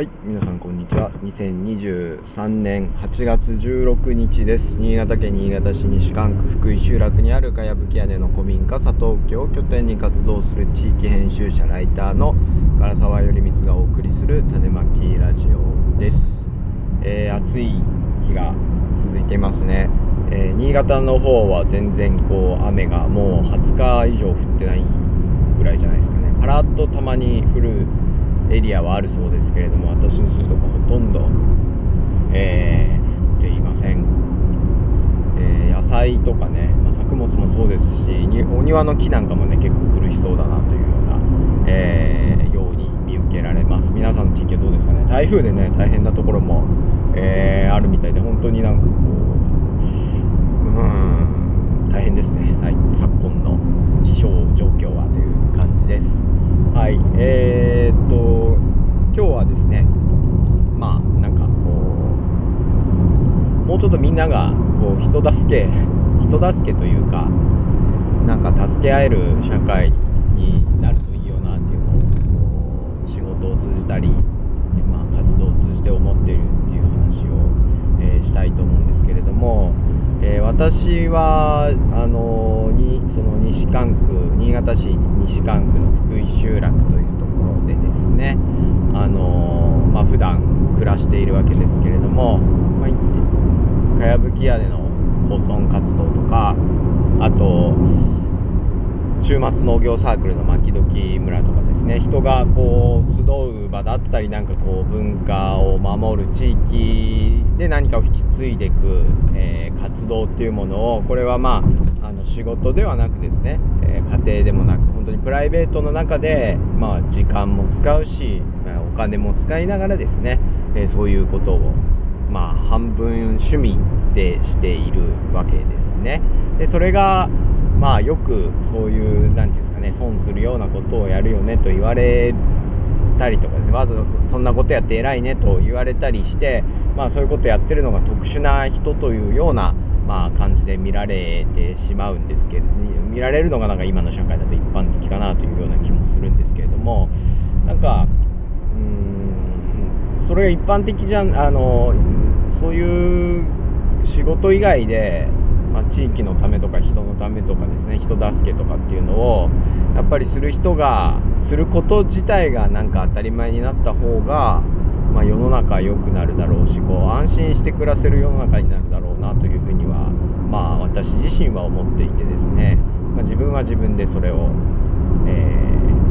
はい、皆さんこんにちは。2023年8月16日です。新潟県新潟市西館区福井集落にあるかやぶき屋根の古民家佐藤家を拠点に活動する地域編集者ライターの唐沢頼光がお送りする種まきラジオです。えー、暑い日が続いていますね。えー、新潟の方は全然こう雨がもう20日以上降ってないぐらいじゃないですかね。パラッとたまに降るエリアはあるそうですけれども私の住むとこほとんど、えー、降っていません、えー、野菜とかね、まあ、作物もそうですしお庭の木なんかもね結構苦しそうだなというような、えー、ように見受けられます。皆さんの地域はどうですかね？台風でね大変なところも、えー、あるみたいで本当になんかこううん大変ですね。昨今の気象状況はという感じです。はい。えー、っと今日はですねまあなんかこうもうちょっとみんながこう人助け 人助けというかなんか助け合える社会になるといいよなっていうのを仕事を通じたり、まあ、活動を通じて思ってるっていう話を、えー、したいと思うんですけれども、えー、私はあのその西関区新潟市西関区の福井集落というところでですねあのまあ普段暮らしているわけですけれども、まあ、かやぶき屋根の保存活動とかあと週末農業サークルの牧時村とかですね人がこう集う場だったりなんかこう文化を守る地域で何かを引き継いでいく、えー、活動っていうものをこれはまああの仕事ではなくですね、えー、家庭でもなく本当にプライベートの中で、まあ、時間も使うし、まあ、お金も使いながらですね、えー、そういうことをまあ半分趣味でしているわけですね。でそれがまあよくそういう何て言うんですかね損するようなことをやるよねと言われたりとかですね。わざそんなことやって偉いねと言われたりしてまあそういうことやってるのが特殊な人というようなまあ感じで見られてしまうんですけれど見られるのがなんか今の社会だと一般的かなというような気もするんですけれどもなんかうんそれが一般的じゃんあのそういう仕事以外でまあ、地域のためとか人のためとかですね人助けとかっていうのをやっぱりする人がすること自体がなんか当たり前になった方が、まあ、世の中良くなるだろうしこう安心して暮らせる世の中になるだろうなというふうにはまあ私自身は思っていてですね、まあ、自分は自分でそれを、え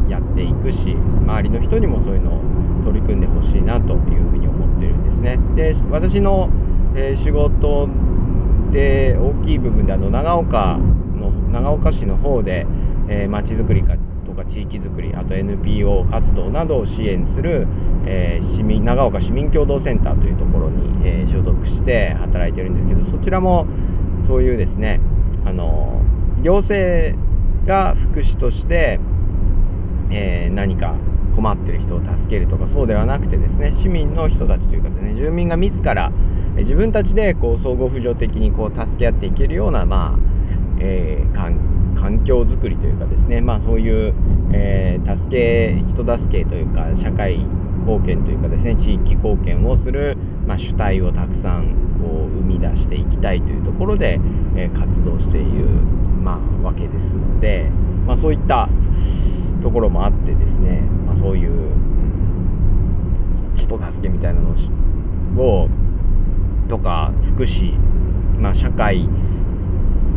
ー、やっていくし周りの人にもそういうのを取り組んでほしいなというふうに思ってるんですね。で私の、えー、仕事で大きい部分であの長岡の長岡市の方でえー、町づくりかとか地域づくりあと NPO 活動などを支援する、えー、市民長岡市民共同センターというところに、えー、所属して働いてるんですけどそちらもそういうですねあの行政が福祉として、えー、何か困ってる人を助けるとかそうではなくてですね市民の人たちというかですね住民が自ら自分たちでこう相互扶助的にこう助け合っていけるようなまあ、えー、環境づくりというかですねまあそういう、えー、助け人助けというか社会貢献というかですね地域貢献をする、まあ、主体をたくさんこう生み出していきたいというところで、えー、活動している、まあ、わけですので、まあ、そういったところもあってですね、まあ、そういう、うん、人助けみたいなのをとか福祉、まあ、社会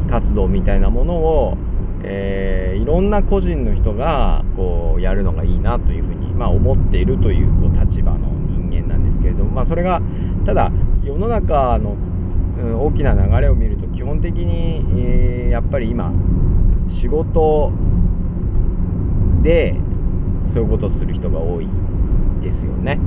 活動みたいなものを、えー、いろんな個人の人がこうやるのがいいなというふうに、まあ、思っているというこう立場の人間なんですけれども、まあ、それがただ世の中の、大きな流れを見ると基本的に、えー、やっぱり今仕事でそういうことする人が多いですよね。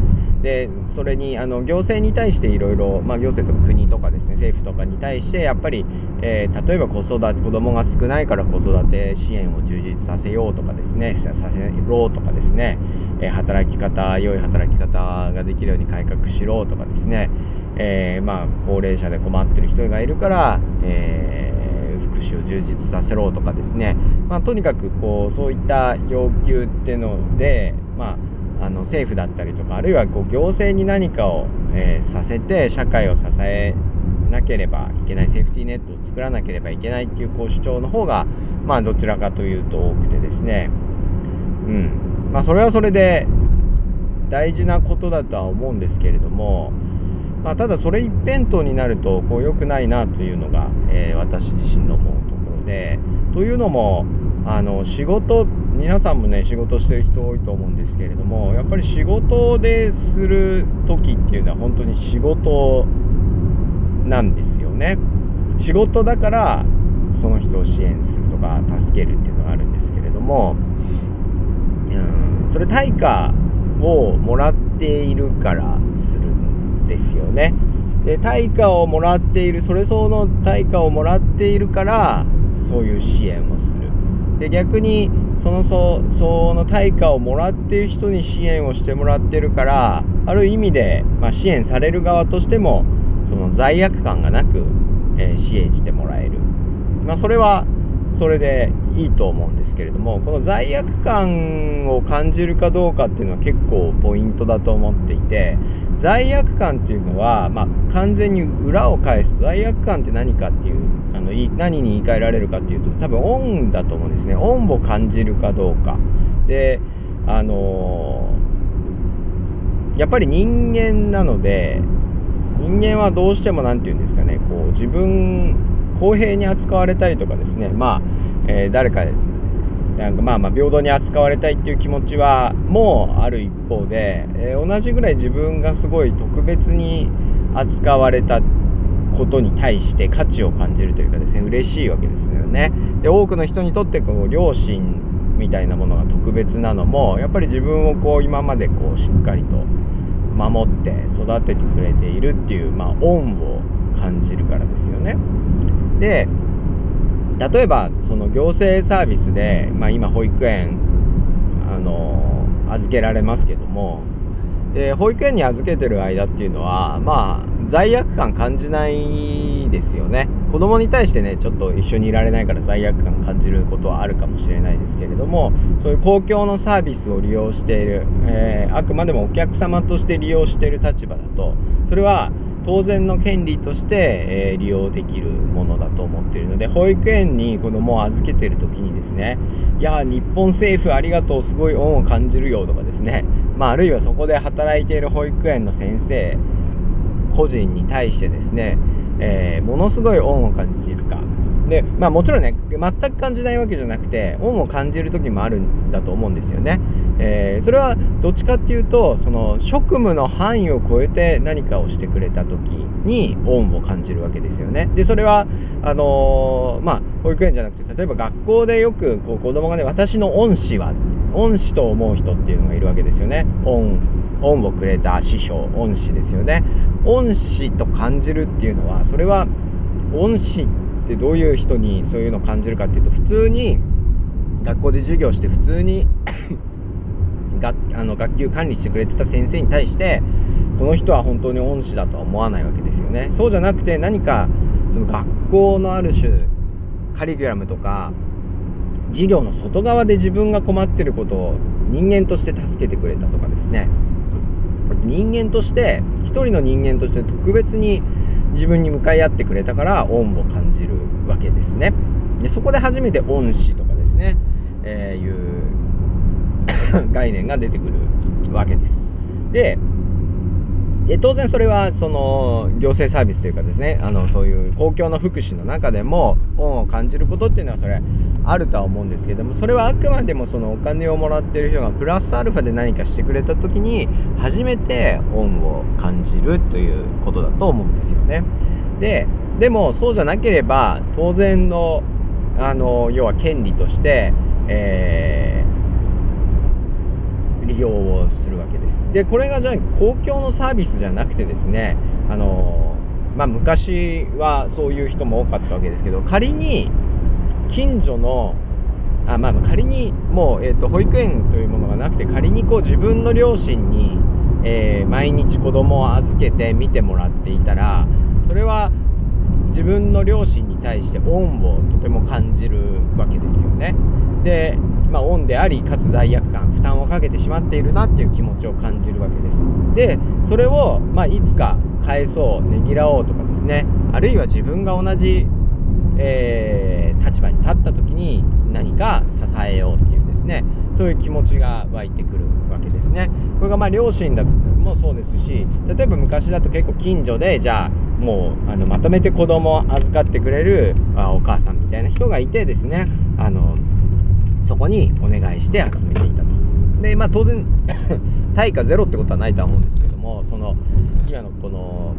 でそれにあの行政に対していろいろ行政とか国とかですね政府とかに対してやっぱり、えー、例えば子育て子供が少ないから子育て支援を充実させようとかですねさせろうとかですね、えー、働き方良い働き方ができるように改革しろとかですね、えー、まあ高齢者で困ってる人がいるから、え福祉を充実させろとかですね、まあ、とにかくこうそういった要求っていうので、まああの政府だったりとかあるいはこう行政に何かを、えー、させて社会を支えなければいけないセーフティーネットを作らなければいけないっていうこう主張の方がまあどちらかというと多くてですね。うん。まあそれはそれで大事なことだとは思うんですけれどもまあ、ただそれ一辺倒になるとこう良くないなというのが、えー、私自身の思うところでというのもあの仕事皆さんもね仕事してる人多いと思うんですけれどもやっぱり仕事でする時っていうのは本当に仕事なんですよね。仕事だからその人を支援するとか助けるっていうのがあるんですけれどもうんそれ対価をもらっているからするですよね。で対価をもらっているそれ相応の対価をもらっているからそういう支援をする。で逆にその相応の対価をもらっている人に支援をしてもらってるからある意味で、まあ、支援される側としてもその罪悪感がなく、えー、支援してもらえる。まあ、それはそれでいいと思うんですけれどもこの罪悪感を感じるかどうかっていうのは結構ポイントだと思っていて罪悪感っていうのは、まあ、完全に裏を返す罪悪感って何かっていうあの何に言い換えられるかっていうと多分恩だと思うんですね。恩を感じるかどうか。であのー、やっぱり人間なので人間はどうしても何て言うんですかね。こう自分公平に扱われたりとかですねまあ、えー、誰かなんかまあまあ平等に扱われたいっていう気持ちはもうある一方で、えー、同じぐらい自分がすごい特別に扱われたことに対して価値を感じるというかですね嬉しいわけですよね。で多くの人にとってこう良心みたいなものが特別なのもやっぱり自分をこう今までこうしっかりと守って育ててくれているっていう、まあ、恩を感じるからですよね。で例えばその行政サービスで、まあ、今保育園あの預けられますけどもで保育園に預けてる間っていうのはまあ罪悪感感じないですよね。子供に対してねちょっと一緒にいられないから罪悪感感じることはあるかもしれないですけれどもそういう公共のサービスを利用している、えー、あくまでもお客様として利用している立場だとそれは当然の権利として、えー、利用できるものだと思っているので保育園に子供を預けてる時にですねいや日本政府ありがとうすごい恩を感じるよとかですね まあ、あるいはそこで働いている保育園の先生個人に対してですね、えー、ものすごい恩を感じるかで、まあもちろんね、全く感じないわけじゃなくて、恩を感じる時もあるんだと思うんですよね。えー、それはどっちかっていうと、その職務の範囲を超えて何かをしてくれた時に恩を感じるわけですよね。で、それは、あのー、まあ、保育園じゃなくて、例えば学校でよくこう子供がね、私の恩師は、恩師と思う人っていうのがいるわけですよね。恩、恩をくれた師匠、恩師ですよね。恩師と感じるっていうのは、それは恩師ってどういう人にそういうのを感じるかっていうと普通に学校で授業して普通に学あの学級管理してくれてた先生に対してこの人は本当に恩師だとは思わないわけですよねそうじゃなくて何かその学校のある種カリキュラムとか授業の外側で自分が困ってることを人間として助けてくれたとかですね人間として一人の人間として特別に自分に向かい合ってくれたから恩を感じるわけですね。でそこで初めて恩師とかですね、えー、いう 概念が出てくるわけです。で、で当然それはその行政サービスというかですねあのそういう公共の福祉の中でも恩を感じることっていうのはそれあるとは思うんですけどもそれはあくまでもそのお金をもらってる人がプラスアルファで何かしてくれた時に初めて恩を感じるということだと思うんですよね。ででもそうじゃなければ当然のあの要は権利として、え利用をするわけです。で、これがじゃあ公共のサービスじゃなくてですね、あのまあ、昔はそういう人も多かったわけですけど、仮に近所のあまあ、仮にもう、えーと、保育園というものがなくて仮にこう自分の両親に、えー、毎日子供を預けて見てもらっていたらそれは自分の両親に対して恩をとても感じるわけですよね。でまあ、オンでありかつ罪悪感負担をかけてしまっているなっていう気持ちを感じるわけです。でそれを、まあ、いつか返そうねぎらおうとかですね。あるいは自分が同じ、えー、立場に立った時に何か支えようっていうですね。そういう気持ちが湧いてくるわけですね。これがまあ両親だもそうですし例えば昔だと結構近所でじゃあもうあのまとめて子供を預かってくれるあお母さんみたいな人がいてですね。あのそこにお願いして集めていたと。でまあ当然 対価ゼロってことはないとは思うんですけどもその今のこの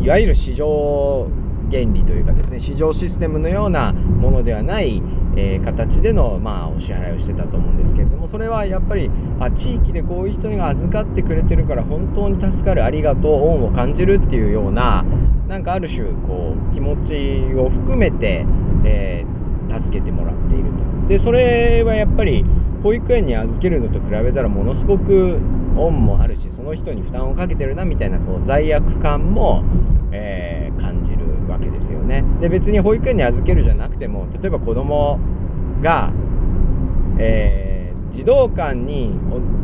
いわゆる市場原理というかですね市場システムのようなものではない、えー、形での、まあ、お支払いをしてたと思うんですけれどもそれはやっぱりあ地域でこういう人が預かってくれてるから本当に助かるありがとう恩を感じるっていうようななんかある種こう気持ちを含めて、えー、助けてもらっている。でそれはやっぱり保育園に預けるのと比べたらものすごく恩もあるしその人に負担をかけてるなみたいなこう罪悪感も、えー、感じるわけですよね。で別に保育園に預けるじゃなくても例えば子供が、えー、児童館に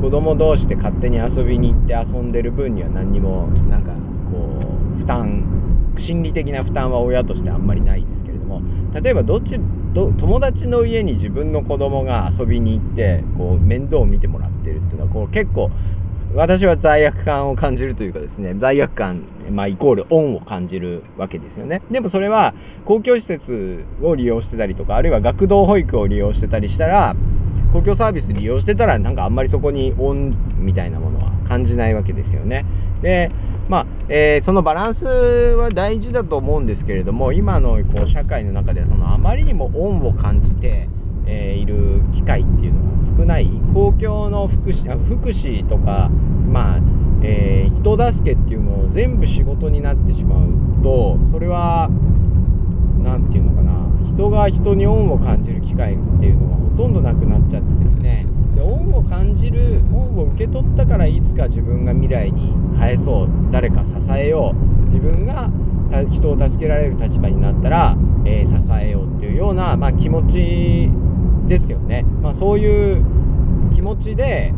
子供同士で勝手に遊びに行って遊んでる分には何にもなんかこう負担心理的な負担は親としてあんまりないですけれども例えばどっち友達の家に自分の子供が遊びに行ってこう面倒を見てもらってるっていうのはこう結構私は罪悪感を感じるというかですね、罪悪感、まあ、イコール恩を感じるわけですよね。でもそれは、公共施設を利用してたりとか、あるいは学童保育を利用してたりしたら、公共サービス利用してたら、なんかあんまりそこに恩みたいなものは感じないわけですよね。で、まあ、えー、そのバランスは大事だと思うんですけれども、今のこう社会の中では、そのあまりにも恩を感じて、えー、いる機会っていうのは少ない公共の福祉福祉とかまあ、えー、人助けっていうのを全部仕事になってしまうとそれは何て言うのかな人が人に恩を感じる機会っていうのがほとんどなくなっちゃってですね。恩を感じる恩を受け取ったからいつか自分が未来に返そう誰か支えよう自分が人を助けられる立場になったら、えー、支えようっていうような、まあ、気持ちですよね、まあ、そういう気持ちで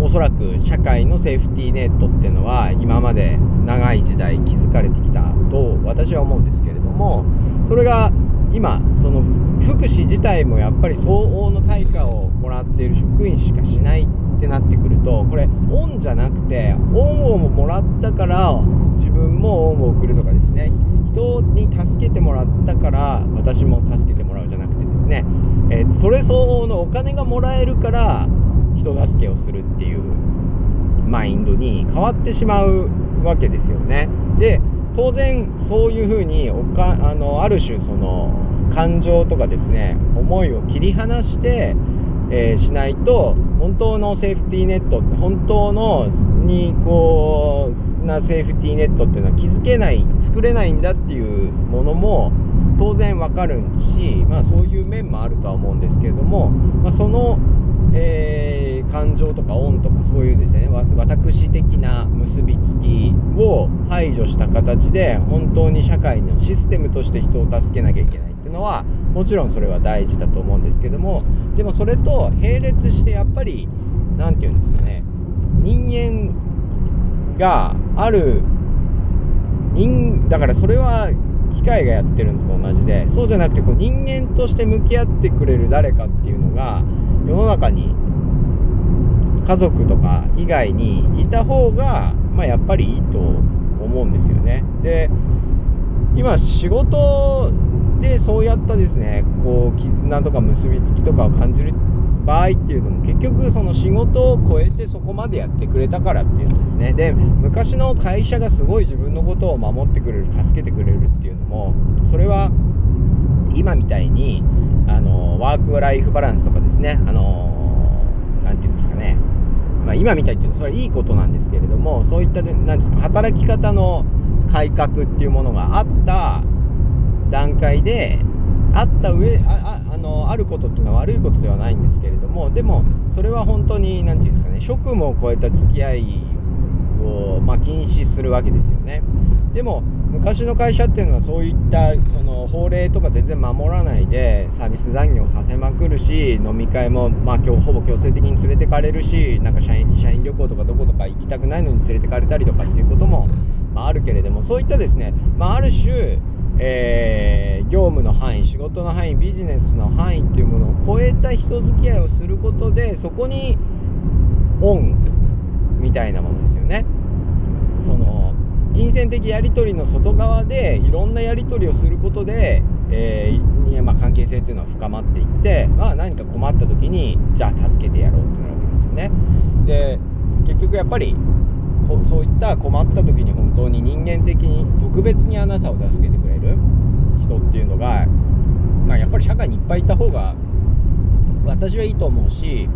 おそらく社会のセーフティーネットっていうのは今まで長い時代築かれてきたと私は思うんですけれどもそれが今その福祉自体もやっぱり相応の対価をもらっている職員しかしないってなってくるとこれ恩じゃなくて恩をもらったから自分も恩を送るとかですね人に助けてもらったから私も助けてもらうじゃなくてですね、えー、それ相応のお金がもらえるから人助けをするっていうマインドに変わってしまうわけですよね。で当然そういうふうにおかあのある種その感情とかですね思いを切り離してえー、しないと本当のセーフティーネット本当のにこうなセーフティーネットっていうのは気づけない作れないんだっていうものも当然わかるし、まあ、そういう面もあるとは思うんですけれども、まあ、その、えー、感情とか恩とかそういうですね私的な結びつきを排除した形で本当に社会のシステムとして人を助けなきゃいけないっていうのはもちろんそれは大事だと思うんですけどもでもそれと並列してやっぱり何て言うんですかね人間がある人だからそれは機械がやってるのと同じでそうじゃなくてこう人間として向き合ってくれる誰かっていうのが世の中に家族とか以外にいた方が、まあ、やっぱりいいと思うんですよね。で今仕事でそうやったですねこう絆とか結びつきとかを感じる場合っていうのも結局その仕事を超えてそこまでやってくれたからっていうのですねで昔の会社がすごい自分のことを守ってくれる助けてくれるっていうのもそれは今みたいにあのワークライフバランスとかですねあの何て言うんですかね。まあ、今みたいっていうのはそれはいいことなんですけれどもそういった何ですか働き方の改革っていうものがあった段階であった上ああのあることっていうのは悪いことではないんですけれどもでもそれは本当に何て言うんですかね職務を超えた付き合いを、まあ、禁止するわけですよね。でも昔の会社っていうのはそういったその法令とか全然守らないでサービス残業させまくるし飲み会も、まあ、今日ほぼ強制的に連れてかれるしなんか社員社員旅行とかどことか行きたくないのに連れてかれたりとかっていうことも、まあ、あるけれどもそういったですね、まあ、ある種えー、業務の範囲仕事の範囲ビジネスの範囲っていうものを超えた人付き合いをすることでそこにオンみたいなものですよね。その金銭的やり取りの外側でいろんなやり取りをすることで、えーまあ、関係性っていうのは深まっていって、まあ、何か困った時にじゃあ助けてやろうってなるわけですよね。で結局やっぱりそういった困った時に本当に人間的に特別にあなたを助けてくれる人っていうのが、まあ、やっぱり社会にいっぱいいた方が私はいいと思うし、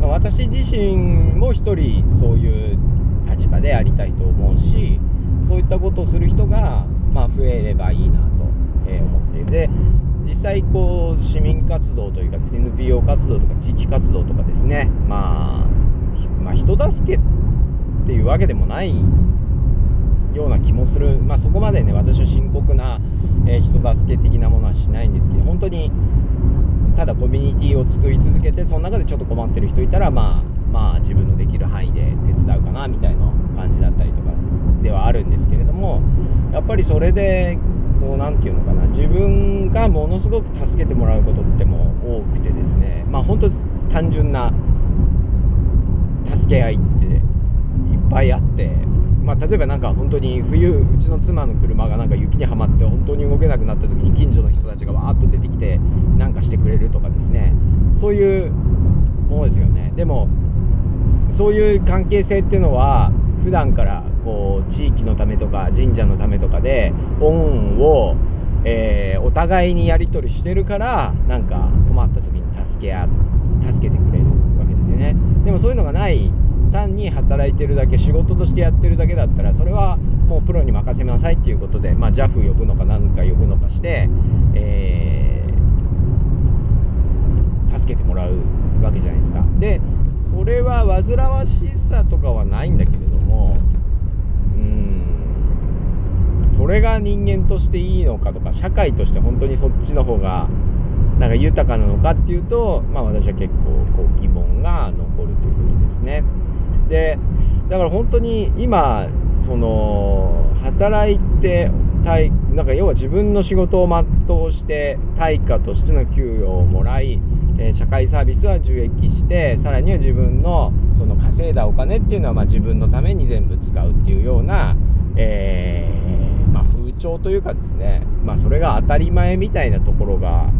まあ、私自身も一人そういう立場でありたいと思うしそういったことをする人が、まあ、増えればいいなと、え思っている。で実際こう市民活動というかですね NPO 活動とか地域活動とかですね、まあ、まあ人助けっていうわけでもないような気もする、まあ、そこまでね私は深刻な、えー、人助け的なものはしないんですけど本当にただコミュニティを作り続けてその中でちょっと困ってる人いたらまあまあ自分のできる範囲で手伝うかなみたいな感じだったりとか。ではあるんですけれどもやっぱりそれでこう何て言うのかな自分がものすごく助けてもらうことっても多くてですねまあ本当単純な助け合いっていっぱいあって、まあ、例えばなんか本当に冬うちの妻の車がなんか雪にはまって本当に動けなくなった時に近所の人たちがわーっと出てきてなんかしてくれるとかですねそういうものですよね。でもそういう関係性っていうのは普段から地域のためとか神社のためとかで恩を、えー、お互いにやり取りしてるからなんか困った時に助け合助けてくれるわけですよねでもそういうのがない単に働いてるだけ仕事としてやってるだけだったらそれはもうプロに任せなさいっていうことで、まあ、JAF 呼ぶのか何か呼ぶのかして、えー、助けてもらうわけじゃないですか。でそれは煩わしさとかはないんだけれどもうんそれが人間としていいのかとか社会として本当にそっちの方がなんか豊かなのかっていうと、まあ、私は結構こう疑問が残るということですね。でだから本当に今その働いて対なんか要は自分の仕事を全うして対価としての給与をもらい、え、社会サービスは受益してさらには自分のその稼いだお金っていうのはまあ自分のために全部使うっていうような、えー、まあ、風潮というかですね、まあ、それが当たり前みたいなところが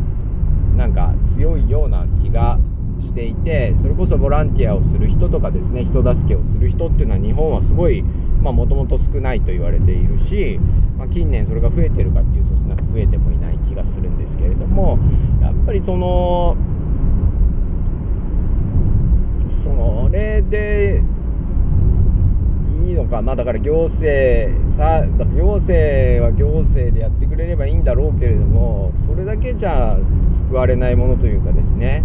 なんか強いような気がしていてそれこそボランティアをする人とかですね人助けをする人っていうのは日本はすごいもともと少ないと言われているし、まあ、近年それが増えてるかっていうとなんか増えてもいない気がするんですけれどもやっぱりそのそれでいいのかまあだから行政さ行政は行政でやってくれればいいんだろうけれどもそれだけじゃ救われないものというかですね。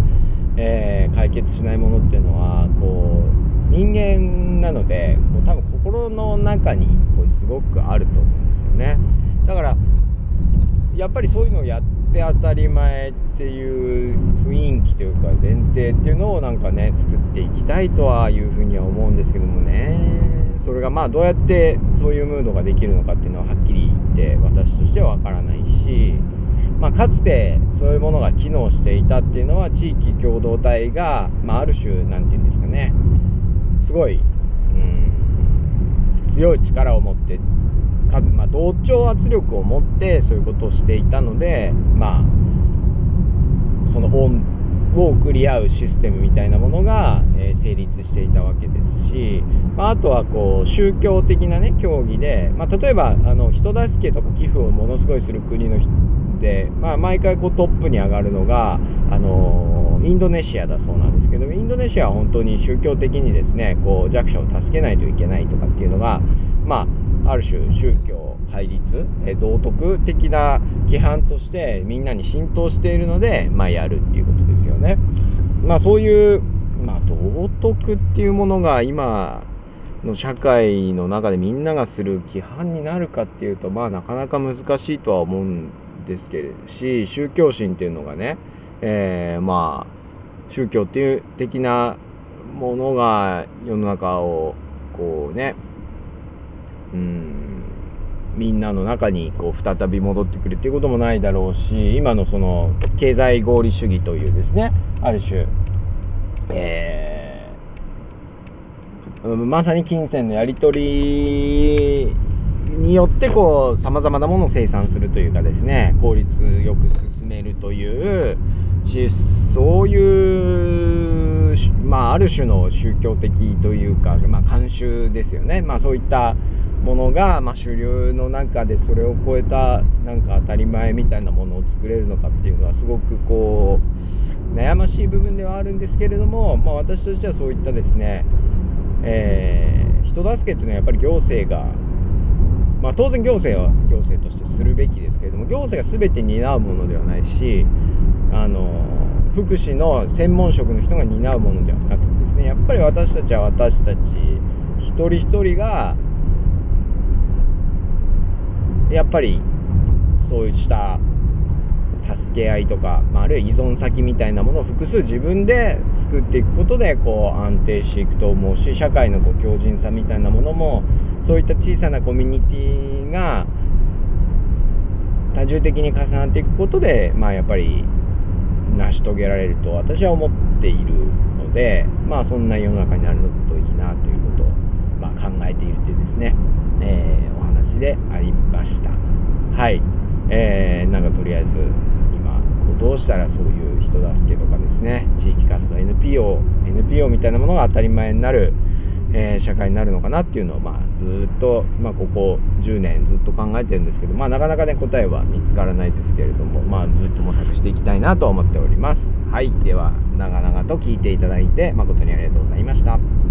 えー、解決しないものっていうのはこう人間なのでこう多分心の中にこうすごくあると思うんですよね。だからやっぱりそういうのをやって当たり前っていう雰囲気というか前提っていうのをなんかね作っていきたいとはいうふうには思うんですけどもね。それがまあどうやってそういうムードができるのかっていうのははっきり言って私としてはわからないしまあ、かつてそういうものが機能していたっていうのは地域共同体が、まあ、ある種何て言うんですかねすごい、うん、強い力を持ってか、まあ、同調圧力を持ってそういうことをしていたのでまあその恩を送り合うシステムみたいなものが、えー、成立していたわけですし、まあ、あとはこう宗教的なね競技で、まあ、例えばあの人助けとか寄付をものすごいする国の人で、まあ、毎回こうトップに上がるのが、あのー、インドネシアだそうなんですけどインドネシアは本当に宗教的にですねこう弱者を助けないといけないとかっていうのが、まあ、ある種宗教対立、え道徳的な規範としてみんなに浸透しているので、まあ、やるっていうことですよね。まあ、そういう、まあ、道徳っていうものが今の社会の中でみんながする規範になるかっていうとまあなかなか難しいとは思うんですけれどし宗教心っていうのがね、えー、まあ宗教っていう的なものが世の中をこうねうん。みんなの中にこう再び戻ってくるっていうこともないだろうし今のその経済合理主義というですねある種えー、まさに金銭のやり取りによってこう様々なものを生産するというかですね効率よく進めるというしそういうまあある種の宗教的というかまあ慣習ですよね。まあそういったものが、まあ、主流の中でそれを超えたなんか当たり前みたいなものを作れるのかっていうのはすごくこう悩ましい部分ではあるんですけれども、まあ、私としてはそういったですね、えー、人助けっていうのはやっぱり行政が、まあ、当然行政は行政としてするべきですけれども行政が全て担うものではないしあの福祉の専門職の人が担うものではなくてですね。やっぱり私たちは私たち一人一人がやっぱりそうした助け合いとか、まあ、あるいは依存先みたいなものを複数自分で作っていくことでこう安定していくと思うし社会のこう強靭さみたいなものもそういった小さなコミュニティが多重的に重なっていくことでまあやっぱり成し遂げられると私は思っているのでまあそんな世の中になるといいなということを、まあ、考えているというですね、えー、お話でありました。はい。えー、なんかとりあえず今こうどうしたらそういう人助けとかですね地域活動 NPO NPO みたいなものが当たり前になるえー、社会になるのかなっていうのを、まあ、ずっと、まあ、ここ10年ずっと考えてるんですけど、まあ、なかなかね答えは見つからないですけれども、まあ、ずっと模索していきたいなと思っております。はい。では長々と聞いていただいて誠にありがとうございました。